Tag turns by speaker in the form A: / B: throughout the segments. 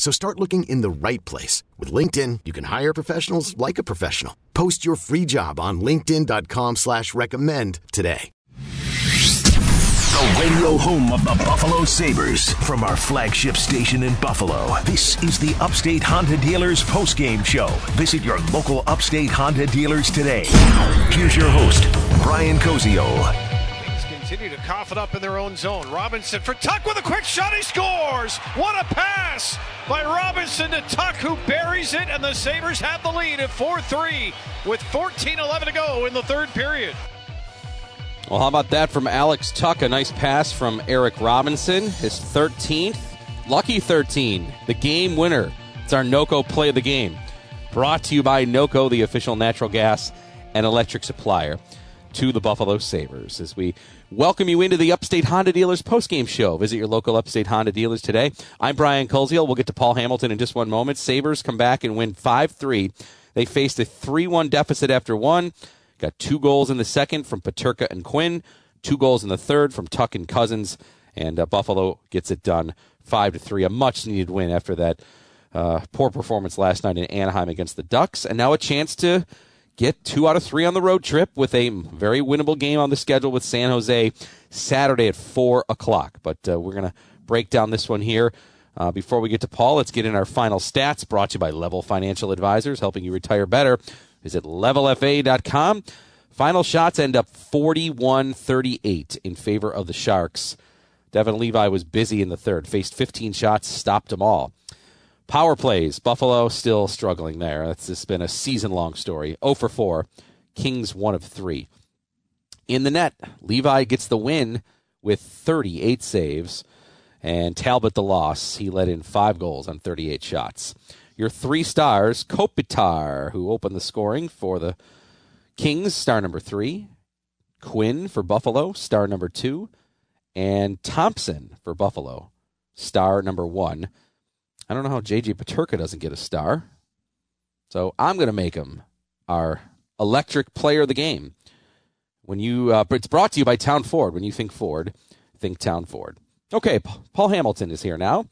A: So start looking in the right place. With LinkedIn, you can hire professionals like a professional. Post your free job on linkedin.com slash recommend today.
B: The radio home of the Buffalo Sabres from our flagship station in Buffalo. This is the Upstate Honda Dealers postgame show. Visit your local Upstate Honda dealers today. Here's your host, Brian Koziol
C: continue to cough it up in their own zone. Robinson for Tuch with a quick shot. He scores. What a pass by Robinson to Tuch, who buries it, and the Sabres have the lead at 4 3 with 14 11 to go in the third period.
D: Well, how about that from Alex Tuch? A nice pass from Eric Robinson, his 13th. Lucky 13, the game winner. It's our NOCO play of the game. Brought to you by NOCO, the official natural gas and electric supplier to the Buffalo Sabres. As we welcome you into the Upstate Honda Dealers postgame show. Visit your local Upstate Honda dealers today. I'm Brian Koziol. We'll get to Paul Hamilton in just one moment. Sabres come back and win 5 3. They faced a 3 1 deficit after one. Got two goals in the second from Peterka and Quinn, two goals in the third from Tuch and Cozens, and uh, Buffalo gets it done 5 to 3. A much needed win after that uh, poor performance last night in Anaheim against the Ducks. And now a chance to get two out of three on the road trip with a very winnable game on the schedule with San Jose Saturday at 4 o'clock. But uh, we're going to break down this one here. Uh, before we get to Paul, let's get in our final stats brought to you by Level Financial Advisors, helping you retire better. Visit levelfa.com. Final shots end up 41 38 in favor of the Sharks. Devon Levi was busy in the third, faced 15 shots, stopped them all. Power plays. Buffalo still struggling there. That's just been a season long story. 0 for 4. Kings 1 of 3. In the net, Levi gets the win with 38 saves, and Talbot the loss. He let in five goals on 38 shots. Your three stars, Kopitar, who opened the scoring for the Kings, star number three. Quinn for Buffalo, star number two. And Thompson for Buffalo, star number one. I don't know how JJ Peterka doesn't get a star. So I'm going to make him our electric player of the game. When you, uh, it's brought to you by Town Ford. When you think Ford, think Town Ford. Okay, Paul Hamilton is here now.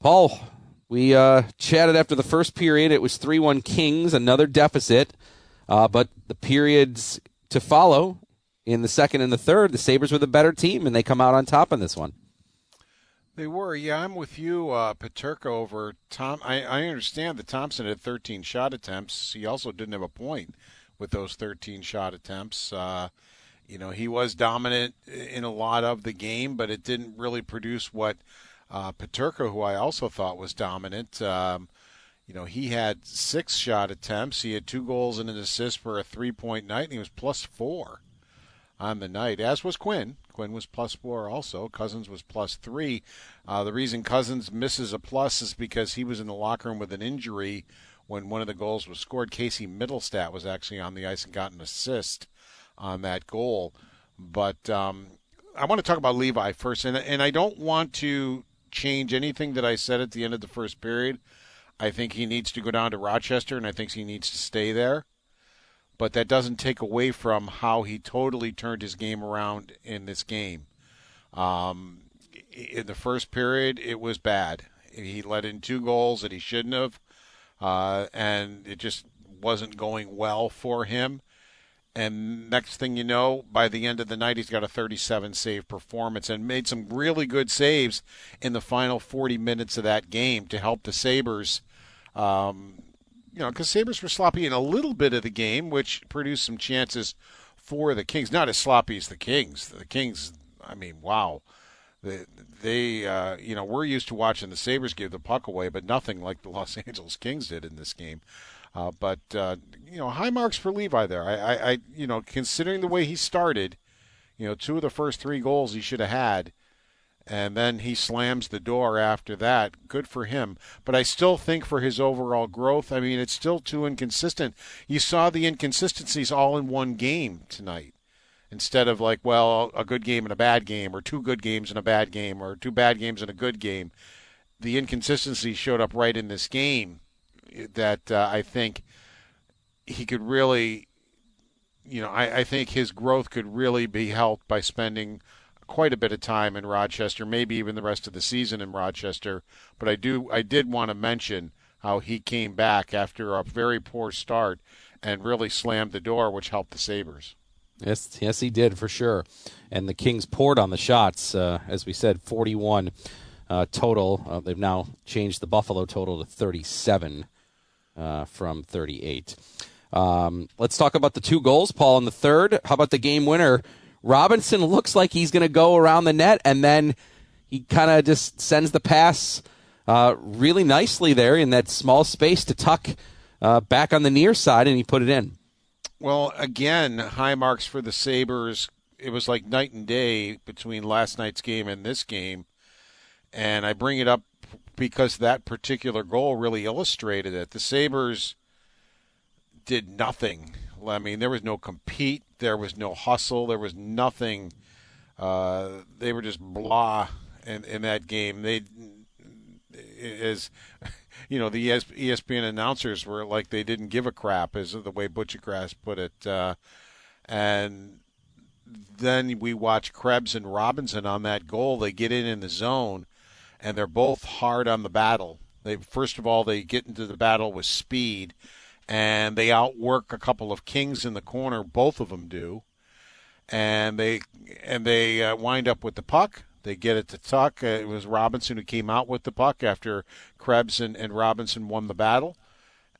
D: Paul, we uh, chatted after the first period. It was 3 1 Kings, another deficit. Uh, but the periods to follow in the second and the third, the Sabres were the better team, and they come out on top in this one.
E: They were, yeah. I'm with you, uh, Peterka over Tom. I, I understand that Thompson had 13 shot attempts. He also didn't have a point with those 13 shot attempts. Uh, you know, he was dominant in a lot of the game, but it didn't really produce what uh, Peterka, who I also thought was dominant. Um, you know, he had six shot attempts. He had two goals and an assist for a three point night, and he was plus four on the night, as was Quinn. Quinn was plus four also. Cozens was plus three. Uh, the reason Cozens misses a plus is because he was in the locker room with an injury when one of the goals was scored. Casey Mittelstadt was actually on the ice and got an assist on that goal. But um, I want to talk about Levi first, and and I don't want to change anything that I said at the end of the first period. I think he needs to go down to Rochester, and I think he needs to stay there but that doesn't take away from how he totally turned his game around in this game. Um, in the first period, it was bad. He let in two goals that he shouldn't have, uh, and it just wasn't going well for him. And next thing you know, by the end of the night, he's got a 37 save performance and made some really good saves in the final 40 minutes of that game to help the Sabres. Um, you know, because Sabres were sloppy in a little bit of the game, which produced some chances for the Kings. Not as sloppy as the Kings. The Kings, I mean, wow. They, they uh, you know, we're used to watching the Sabres give the puck away, but nothing like the Los Angeles Kings did in this game. Uh, but uh, you know, high marks for Levi there. I, I, I, you know, considering the way he started, you know, two of the first three goals he should have had, and then he slams the door after that. Good for him. But I still think for his overall growth, I mean, it's still too inconsistent. You saw the inconsistencies all in one game tonight. Instead of like, well, a good game and a bad game, or two good games and a bad game, or two bad games and a good game, the inconsistency showed up right in this game that uh, I think he could really, you know, I, I think his growth could really be helped by spending quite a bit of time in Rochester, maybe even the rest of the season in Rochester. But I do, I did want to mention how he came back after a very poor start and really slammed the door, which helped the Sabres.
D: Yes, yes, he did for sure. And the Kings poured on the shots, uh, as we said, 41 uh, total. Uh, they've now changed the Buffalo total to 37 uh, from 38. Um, let's talk about the two goals, Paul, in the third. How about the game winner? Robinson looks like he's going to go around the net, and then he kind of just sends the pass uh, really nicely there in that small space to Tuch uh, back on the near side, and he put it in.
E: Well, again, high marks for the Sabres. It was like night and day between last night's game and this game. And I bring it up because that particular goal really illustrated it. The Sabres did nothing. I mean, there was no compete, there was no hustle, there was nothing. Uh, they were just blah in, in that game. They, as you know, the ESPN announcers were like they didn't give a crap, is the way Buccigross put it. Uh, and then we watch Krebs and Robinson on that goal. They get in in the zone and they're both hard on the battle. They first of all they get into the battle with speed, and they outwork a couple of kings in the corner. Both of them do, and they and they uh, wind up with the puck. They get it to Tuch. Uh, it was Robinson who came out with the puck after Krebs and, and Robinson won the battle.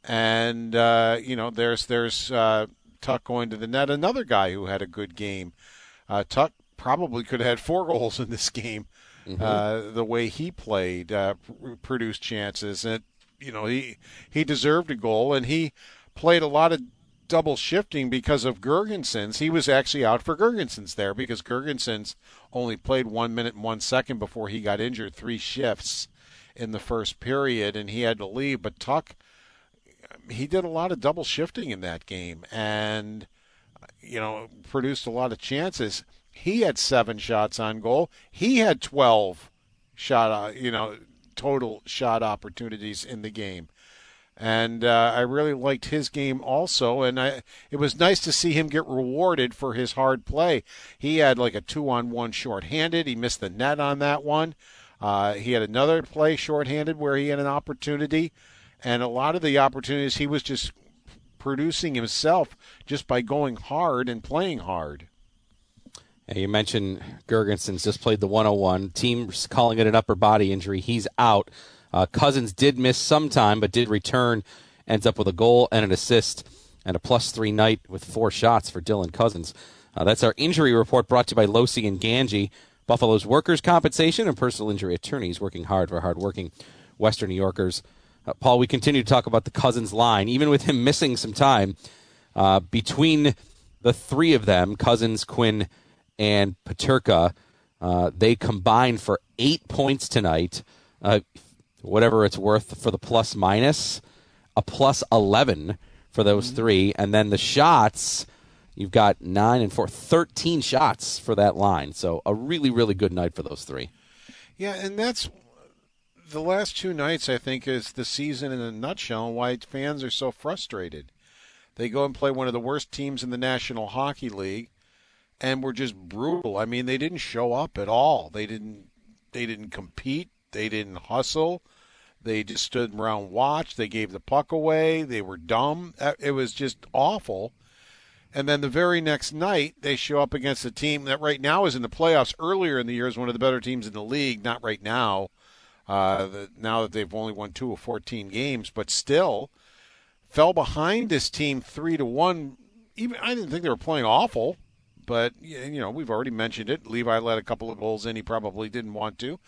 E: And uh, you know, there's there's uh, Tuch going to the net. Another guy who had a good game. Uh, Tuch probably could have had four goals in this game mm-hmm. uh, the way he played, uh, produced chances, and you know he he deserved a goal, and he played a lot of double shifting because of Girgensons. He was actually out for Girgensons there because Girgensons only played one minute and one second before he got injured. Three shifts in the first period, and he had to leave. But Tuch, he did a lot of double shifting in that game, and you know produced a lot of chances. He had seven shots on goal. He had 12 shot, uh, you know, total shot opportunities in the game. And uh, I really liked his game also, and I, it was nice to see him get rewarded for his hard play. He had like a two-on-one shorthanded. He missed the net on that one. Uh, he had another play shorthanded where he had an opportunity, and a lot of the opportunities he was just producing himself just by going hard and playing hard.
D: You mentioned Girgensons just played the 101. Team's calling it an upper body injury. He's out. Uh, Cozens did miss some time, but did return. Ends up with a goal and an assist and a plus three night with four shots for Dylan Cozens. Uh, that's our injury report brought to you by Losi and Gangi, Buffalo's workers' compensation and personal injury attorneys working hard for hardworking Western New Yorkers. Uh, Paul, we continue to talk about the Cozens line, even with him missing some time. Uh, between the three of them, Cozens, Quinn, and Peterka. Uh, they combined for eight points tonight, uh, whatever it's worth for the plus minus, a plus 11 for those mm-hmm. three. And then the shots, you've got nine and four, 13 shots for that line. So a really, really good night for those three.
E: Yeah, and that's the last two nights, I think, is the season in a nutshell and why fans are so frustrated. They go and play one of the worst teams in the National Hockey League and were just brutal. I mean, they didn't show up at all. They didn't they didn't compete. They didn't hustle. They just stood around, watched. They gave the puck away. They were dumb. Uh, it was just awful. And then the very next night, they show up against a team that right now is in the playoffs. Earlier in the year, is one of the better teams in the league. Not right now. Uh, the, now that they've only won two of 14 games, but still fell behind this team three to one. Even I didn't think they were playing awful, but you know we've already mentioned it. Levi let a couple of goals in. He probably didn't want to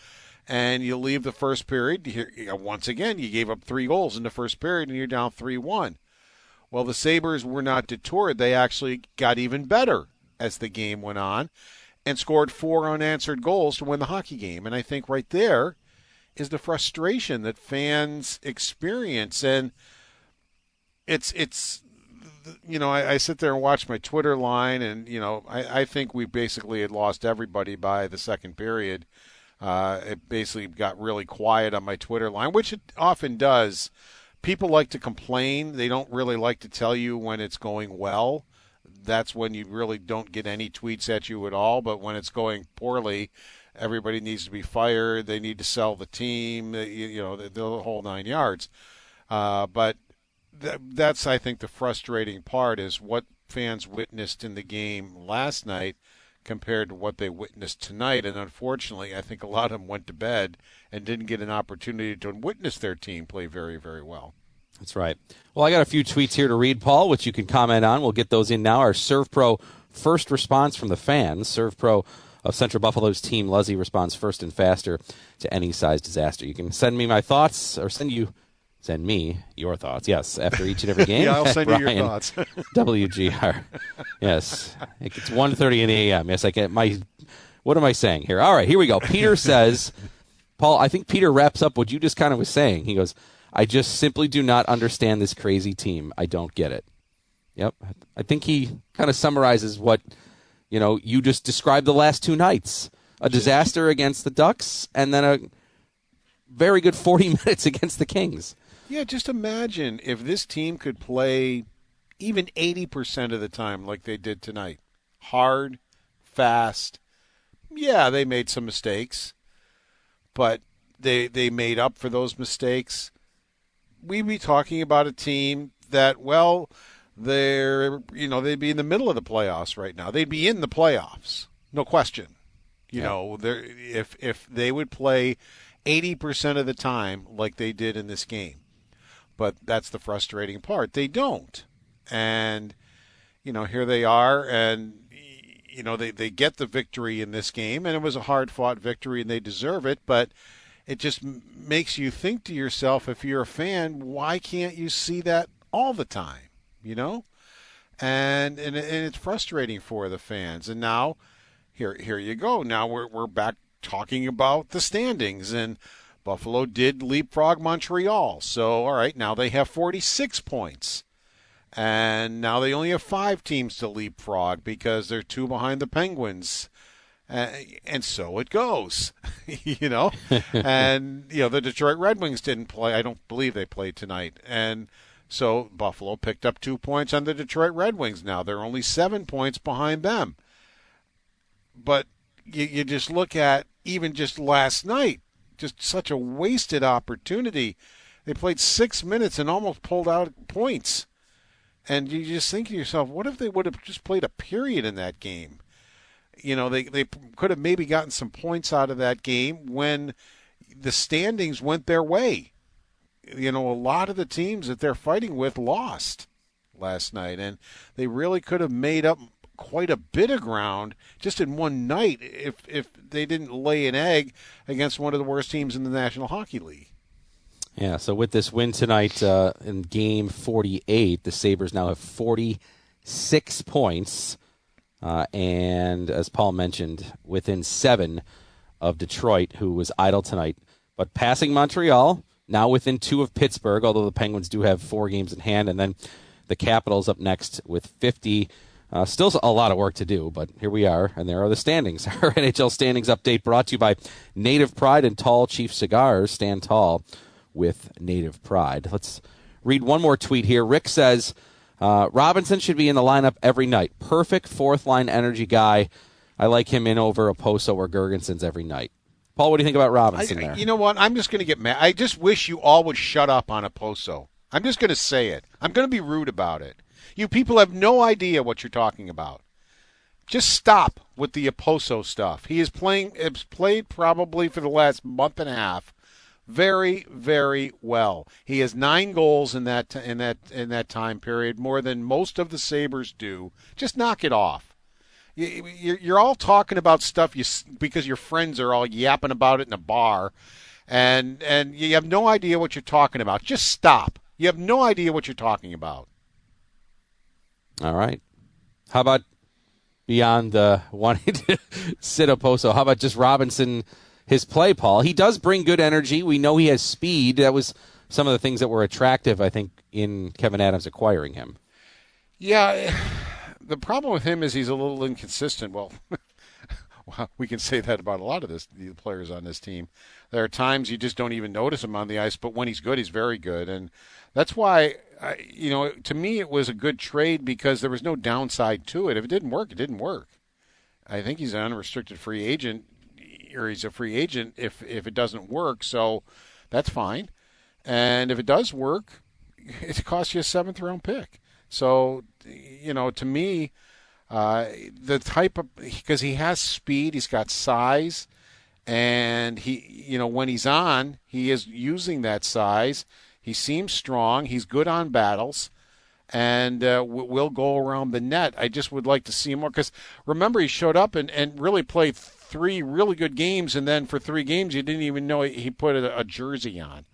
E: and you leave the first period. Here, Once again, you gave up three goals in the first period, and you're down 3 1. Well, the Sabres were not deterred. They actually got even better as the game went on and scored four unanswered goals to win the hockey game. And I think right there is the frustration that fans experience. And it's, it's, you know, I, I sit there and watch my Twitter line, and, you know, I, I think we basically had lost everybody by the second period uh, it basically got really quiet on my Twitter line, which it often does. People like to complain. They don't really like to tell you when it's going well. That's when you really don't get any tweets at you at all. But when it's going poorly, everybody needs to be fired. They need to sell the team. You, you know, the, the, whole nine yards. Uh, but th- that's, I think, the frustrating part is what fans witnessed in the game last night compared to what they witnessed tonight. And unfortunately, I think a lot of them went to bed and didn't get an opportunity to witness their team play very, very well.
D: That's right. Well, I got a few tweets here to read, Paul, which you can comment on. We'll get those in now. Our SERVPRO first response from the fans. SERVPRO of Central Buffalo's team, Luzzy, responds first and faster to any size disaster. You can send me my thoughts or send you send me your thoughts. Yes, after each and every game.
E: yeah, I'll send Brian, you your thoughts.
D: WGR. Yes, it's 1.30 in the a.m. Yes, I get my. What am I saying here? All right, here we go. Peter says, Paul. I think Peter wraps up what you just kind of was saying. He goes, "I just simply do not understand this crazy team. I don't get it." Yep, I think he kind of summarizes what you know. You just described the last two nights: a disaster against the Ducks, and then a very good 40 minutes against the Kings.
E: Yeah, just imagine if this team could play even 80% of the time like they did tonight. Hard, fast. Yeah, they made some mistakes, but they they made up for those mistakes. We'd be talking about a team that well, they're you know, they'd be in the middle of the playoffs right now. They'd be in the playoffs. No question. You yeah. know, if if they would play 80% of the time like they did in this game but that's the frustrating part. They don't. And, you know, here they are, and, you know, they, they get the victory in this game, and it was a hard fought victory, and they deserve it, but it just makes you think to yourself, if you're a fan, why can't you see that all the time, you know? And, and, and it's frustrating for the fans. And now, here, here you go. Now we're, we're back talking about the standings and Buffalo did leapfrog Montreal. So, all right, now they have 46 points. And now they only have five teams to leapfrog because they're two behind the Penguins. Uh, and so it goes, you know. and, you know, the Detroit Red Wings didn't play. I don't believe they played tonight. And so Buffalo picked up two points on the Detroit Red Wings now. They're only seven points behind them. But you, you just look at even just last night, just such a wasted opportunity. They played six minutes and almost pulled out points. And you just think to yourself, what if they would have just played a period in that game? You know, they, they could have maybe gotten some points out of that game when the standings went their way. You know, a lot of the teams that they're fighting with lost last night, and they really could have made up quite a bit of ground just in one night if if they didn't lay an egg against one of the worst teams in the National Hockey League.
D: Yeah, so with this win tonight uh, in game 48, the Sabres now have 46 points. Uh, and as Paul mentioned, within seven of Detroit, who was idle tonight. But passing Montreal, now within two of Pittsburgh, although the Penguins do have four games in hand. And then the Capitals up next with 50. Uh, still a lot of work to do, but here we are, and there are the standings. Our NHL standings update brought to you by Native Pride and Tall Chief Cigars. Stand tall with Native Pride. Let's read one more tweet here. Rick says uh, Robinson should be in the lineup every night. Perfect fourth line energy guy. I like him in over Okposo or Girgensons every night. Paul, what do you think about Robinson
E: I,
D: there?
E: You know what? I'm just going to get mad. I just wish you all would shut up on Okposo. I'm just going to say it. I'm going to be rude about it. You people have no idea what you're talking about. Just stop with the Okposo stuff. He is playing. Has played probably for the last month and a half very, very well. He has nine goals in that in that in that time period, more than most of the Sabres do. Just knock it off. You're all talking about stuff you because your friends are all yapping about it in a bar, and and you have no idea what you're talking about. Just stop. You have no idea what you're talking about.
D: All right. How about beyond uh, wanting to sit Okposo? How about just Robinson? His play, Paul. He does bring good energy. We know he has speed. That was some of the things that were attractive, I think, in Kevin Adams acquiring him.
E: Yeah, the problem with him is he's a little inconsistent. Well, well, we can say that about a lot of this, the players on this team. There are times you just don't even notice him on the ice, but when he's good, he's very good, and that's why, I, you know, to me it was a good trade because there was no downside to it. If it didn't work, it didn't work. I think he's an unrestricted free agent, or he's a free agent if if it doesn't work. So that's fine, and if it does work, it costs you a seventh round pick. So, you know, to me, uh, the type of because he has speed, he's got size, and he, you know, when he's on, he is using that size. He seems strong. He's good on battles, and uh, will go around the net. I just would like to see more because remember he showed up and, and really played three really good games, and then for three games you didn't even know he put a, a jersey on.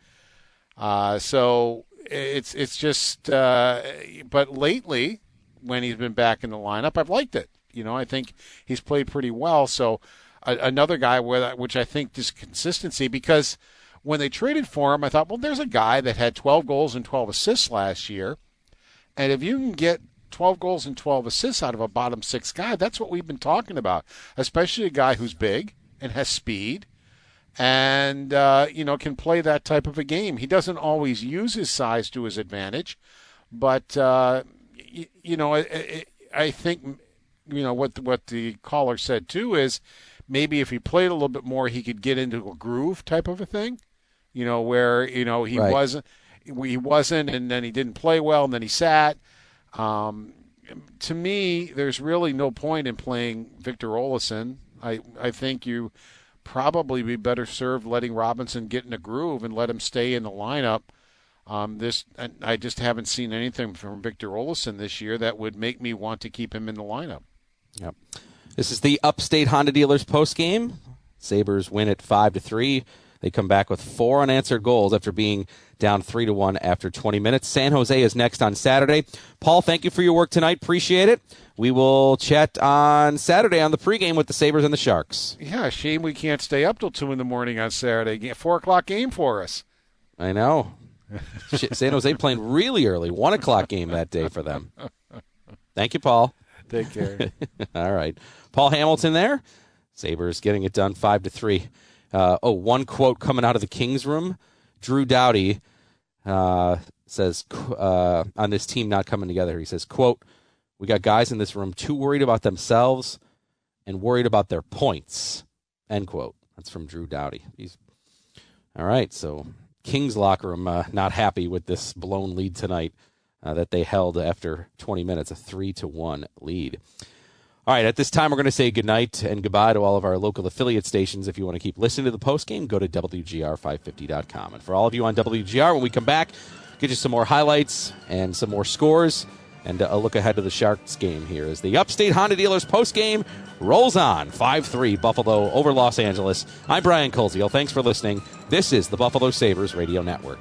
E: Uh, so it's it's just, uh, but lately when he's been back in the lineup, I've liked it. You know, I think he's played pretty well. So another guy where which I think just consistency because when they traded for him, I thought, well, there's a guy that had 12 goals and 12 assists last year, and if you can get 12 goals and 12 assists out of a bottom six guy, that's what we've been talking about. Especially a guy who's big and has speed and uh, you know can play that type of a game. He doesn't always use his size to his advantage, but uh, you, you know I, I think you know what what the caller said too is maybe if he played a little bit more, he could get into a groove type of a thing. You know where you know he right. wasn't he wasn't, and then he didn't play well, and then he sat. Um, to me, there's really no point in playing Victor Olofsson. I I think you probably be better served letting Robinson get in a groove and let him stay in the lineup. Um, this I just haven't seen anything from Victor Olofsson this year that would make me want to keep him in the lineup.
D: Yep. This is the Upstate Honda Dealers post game. Sabres win at five to three. They come back with four unanswered goals after being down three to one after 20 minutes. San Jose is next on Saturday. Paul, thank you for your work tonight. Appreciate it. We will chat on Saturday on the pregame with the Sabres and the Sharks.
E: Yeah, shame we can't stay up till two in the morning on Saturday. Four o'clock game for us.
D: I know. San Jose playing really early, one o'clock game that day for them. Thank you, Paul.
E: Take care.
D: All right, Paul Hamilton there. Sabres getting it done five to three. Uh, oh, one quote coming out of the Kings room. Drew Doughty uh, says uh, on this team not coming together. He says, "quote We got guys in this room too worried about themselves and worried about their points." End quote. That's from Drew Doughty. He's all right. So Kings locker room uh, not happy with this blown lead tonight uh, that they held after 20 minutes, a three to one lead. All right, at this time, we're going to say goodnight and goodbye to all of our local affiliate stations. If you want to keep listening to the post game, go to WGR550.com. And for all of you on WGR, when we come back, get you some more highlights and some more scores and a look ahead to the Sharks game here as the Upstate Honda Dealers post game rolls on 5 3 Buffalo over Los Angeles. I'm Brian Koziol. Thanks for listening. This is the Buffalo Sabres Radio Network.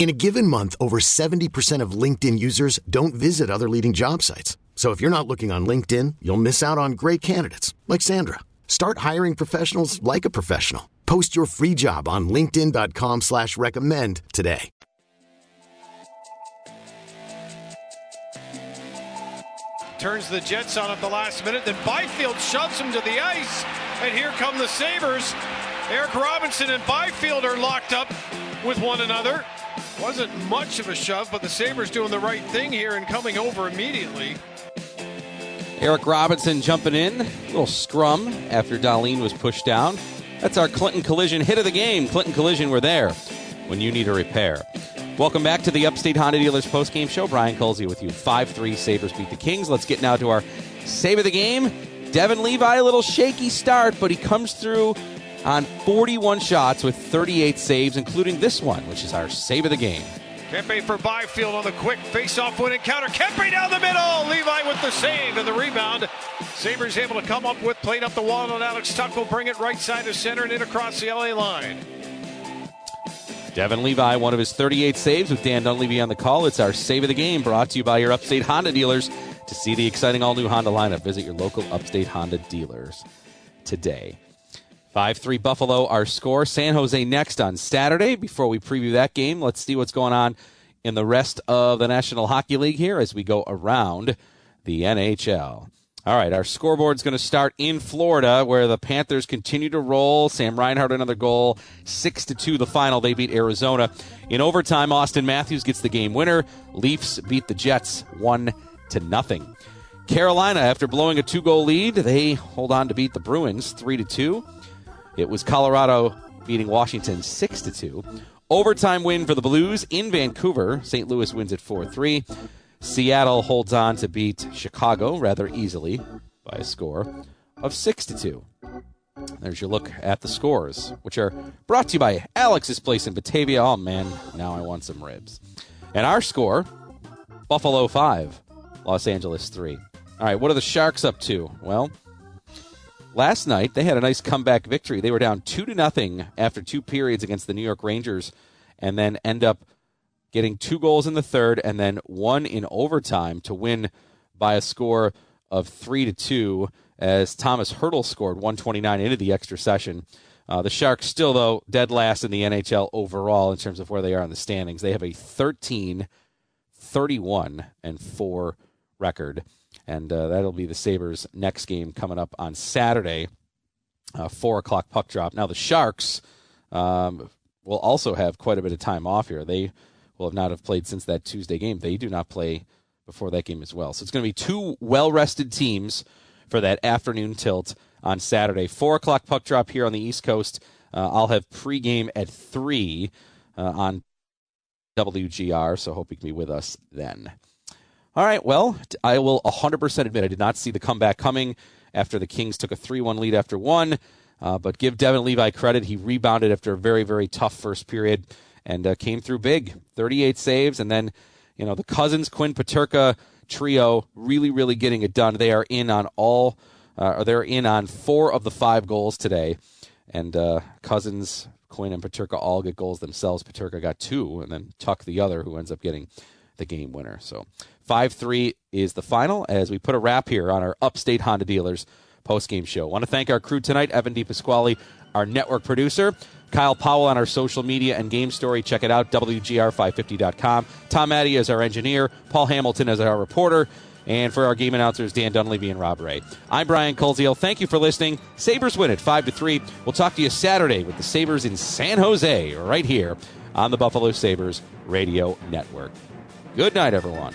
A: In a given month, over 70% of LinkedIn users don't visit other leading job sites. So if you're not looking on LinkedIn, you'll miss out on great candidates like Sandra. Start hiring professionals like a professional. Post your free job on LinkedIn.com slash recommend today.
C: Turns the Jets on at the last minute, then Byfield shoves him to the ice, and here come the Sabres. Eric Robinson and Byfield are locked up with one another. Wasn't much of a shove, but the Sabres doing the right thing here and coming over immediately.
D: Eric Robinson jumping in, a little scrum after Dahlin was pushed down. That's our Clinton Collision hit of the game. Clinton Collision, we're there when you need a repair. Welcome back to the Upstate Honda Dealers postgame show. Brian Koziol with you. 5 3 Sabres beat the Kings. Let's get now to our save of the game. Devin Levi, a little shaky start, but he comes through on 41 shots with 38 saves, including this one, which is our save of the game.
C: Kempe for Byfield on the quick face-off win encounter. Kempe down the middle. Levi with the save and the rebound. Sabres able to come up with, played up the wall, and Alex Tuch will bring it right side of center and in across the LA line.
D: Devin Levi, one of his 38 saves with Dan Dunleavy on the call. It's our save of the game brought to you by your Upstate Honda dealers. To see the exciting all new Honda lineup, visit your local Upstate Honda dealers today. 5 3 Buffalo, our score. San Jose next on Saturday. Before we preview that game, let's see what's going on in the rest of the National Hockey League here as we go around the NHL. All right, our scoreboard's going to start in Florida, where the Panthers continue to roll. Sam Reinhart another goal, six to two. The final, they beat Arizona in overtime. Auston Matthews gets the game winner. Leafs beat the Jets one to nothing. Carolina, after blowing a two-goal lead, they hold on to beat the Bruins three to two. It was Colorado beating Washington 6 to 2. Overtime win for the Blues in Vancouver. St. Louis wins at 4 3. Seattle holds on to beat Chicago rather easily by a score of 6 to 2. There's your look at the scores, which are brought to you by Alex's Place in Batavia. Oh man, now I want some ribs. And our score Buffalo 5, Los Angeles 3. All right, what are the Sharks up to? Well, last night they had a nice comeback victory. They were down two to nothing after two periods against the New York Rangers, and then end up getting two goals in the third and then one in overtime to win by a score of three to two. As Tomas Hertl scored 129 into the extra session. Uh, the Sharks still, though, dead last in the NHL overall in terms of where they are in the standings. They have a 13, 31, and 4 record and uh, that'll be the Sabres' next game coming up on Saturday, uh, four o'clock puck drop. Now the Sharks um, will also have quite a bit of time off here. They will have not have played since that Tuesday game. They do not play before that game as well. So it's going to be two well rested teams for that afternoon tilt on Saturday. Four o'clock puck drop here on the East Coast. Uh, I'll have pregame at three uh, on WGR, so hope you can be with us then. All right, well, I will 100% admit I did not see the comeback coming after the Kings took a 3 1 lead after one. Uh, but give Devin Levi credit. He rebounded after a very, very tough first period and uh, came through big 38 saves. And then, you know, the Cozens, Quinn Peterka trio really, really getting it done. They are in on all, uh, they're in on four of the five goals today. And uh, Cozens, Quinn, and Peterka all get goals themselves. Peterka got two, and then Tuch, the other, who ends up getting the game winner. So 5 3 is the final as we put a wrap here on our Upstate Honda Dealers post game show. I want to thank our crew tonight Evan DePasquale, our network producer. Kyle Powell on our social media and game story. Check it out, WGR550.com. Tom Addy is our engineer. Paul Hamilton is our reporter. And for our game announcers, Dan Dunleavy and Rob Ray. I'm Brian Koziol. Thank you for listening. Sabres win at 5 to 3. We'll talk to you Saturday with the Sabres in San Jose, right here on the Buffalo Sabres Radio Network. Good night, everyone.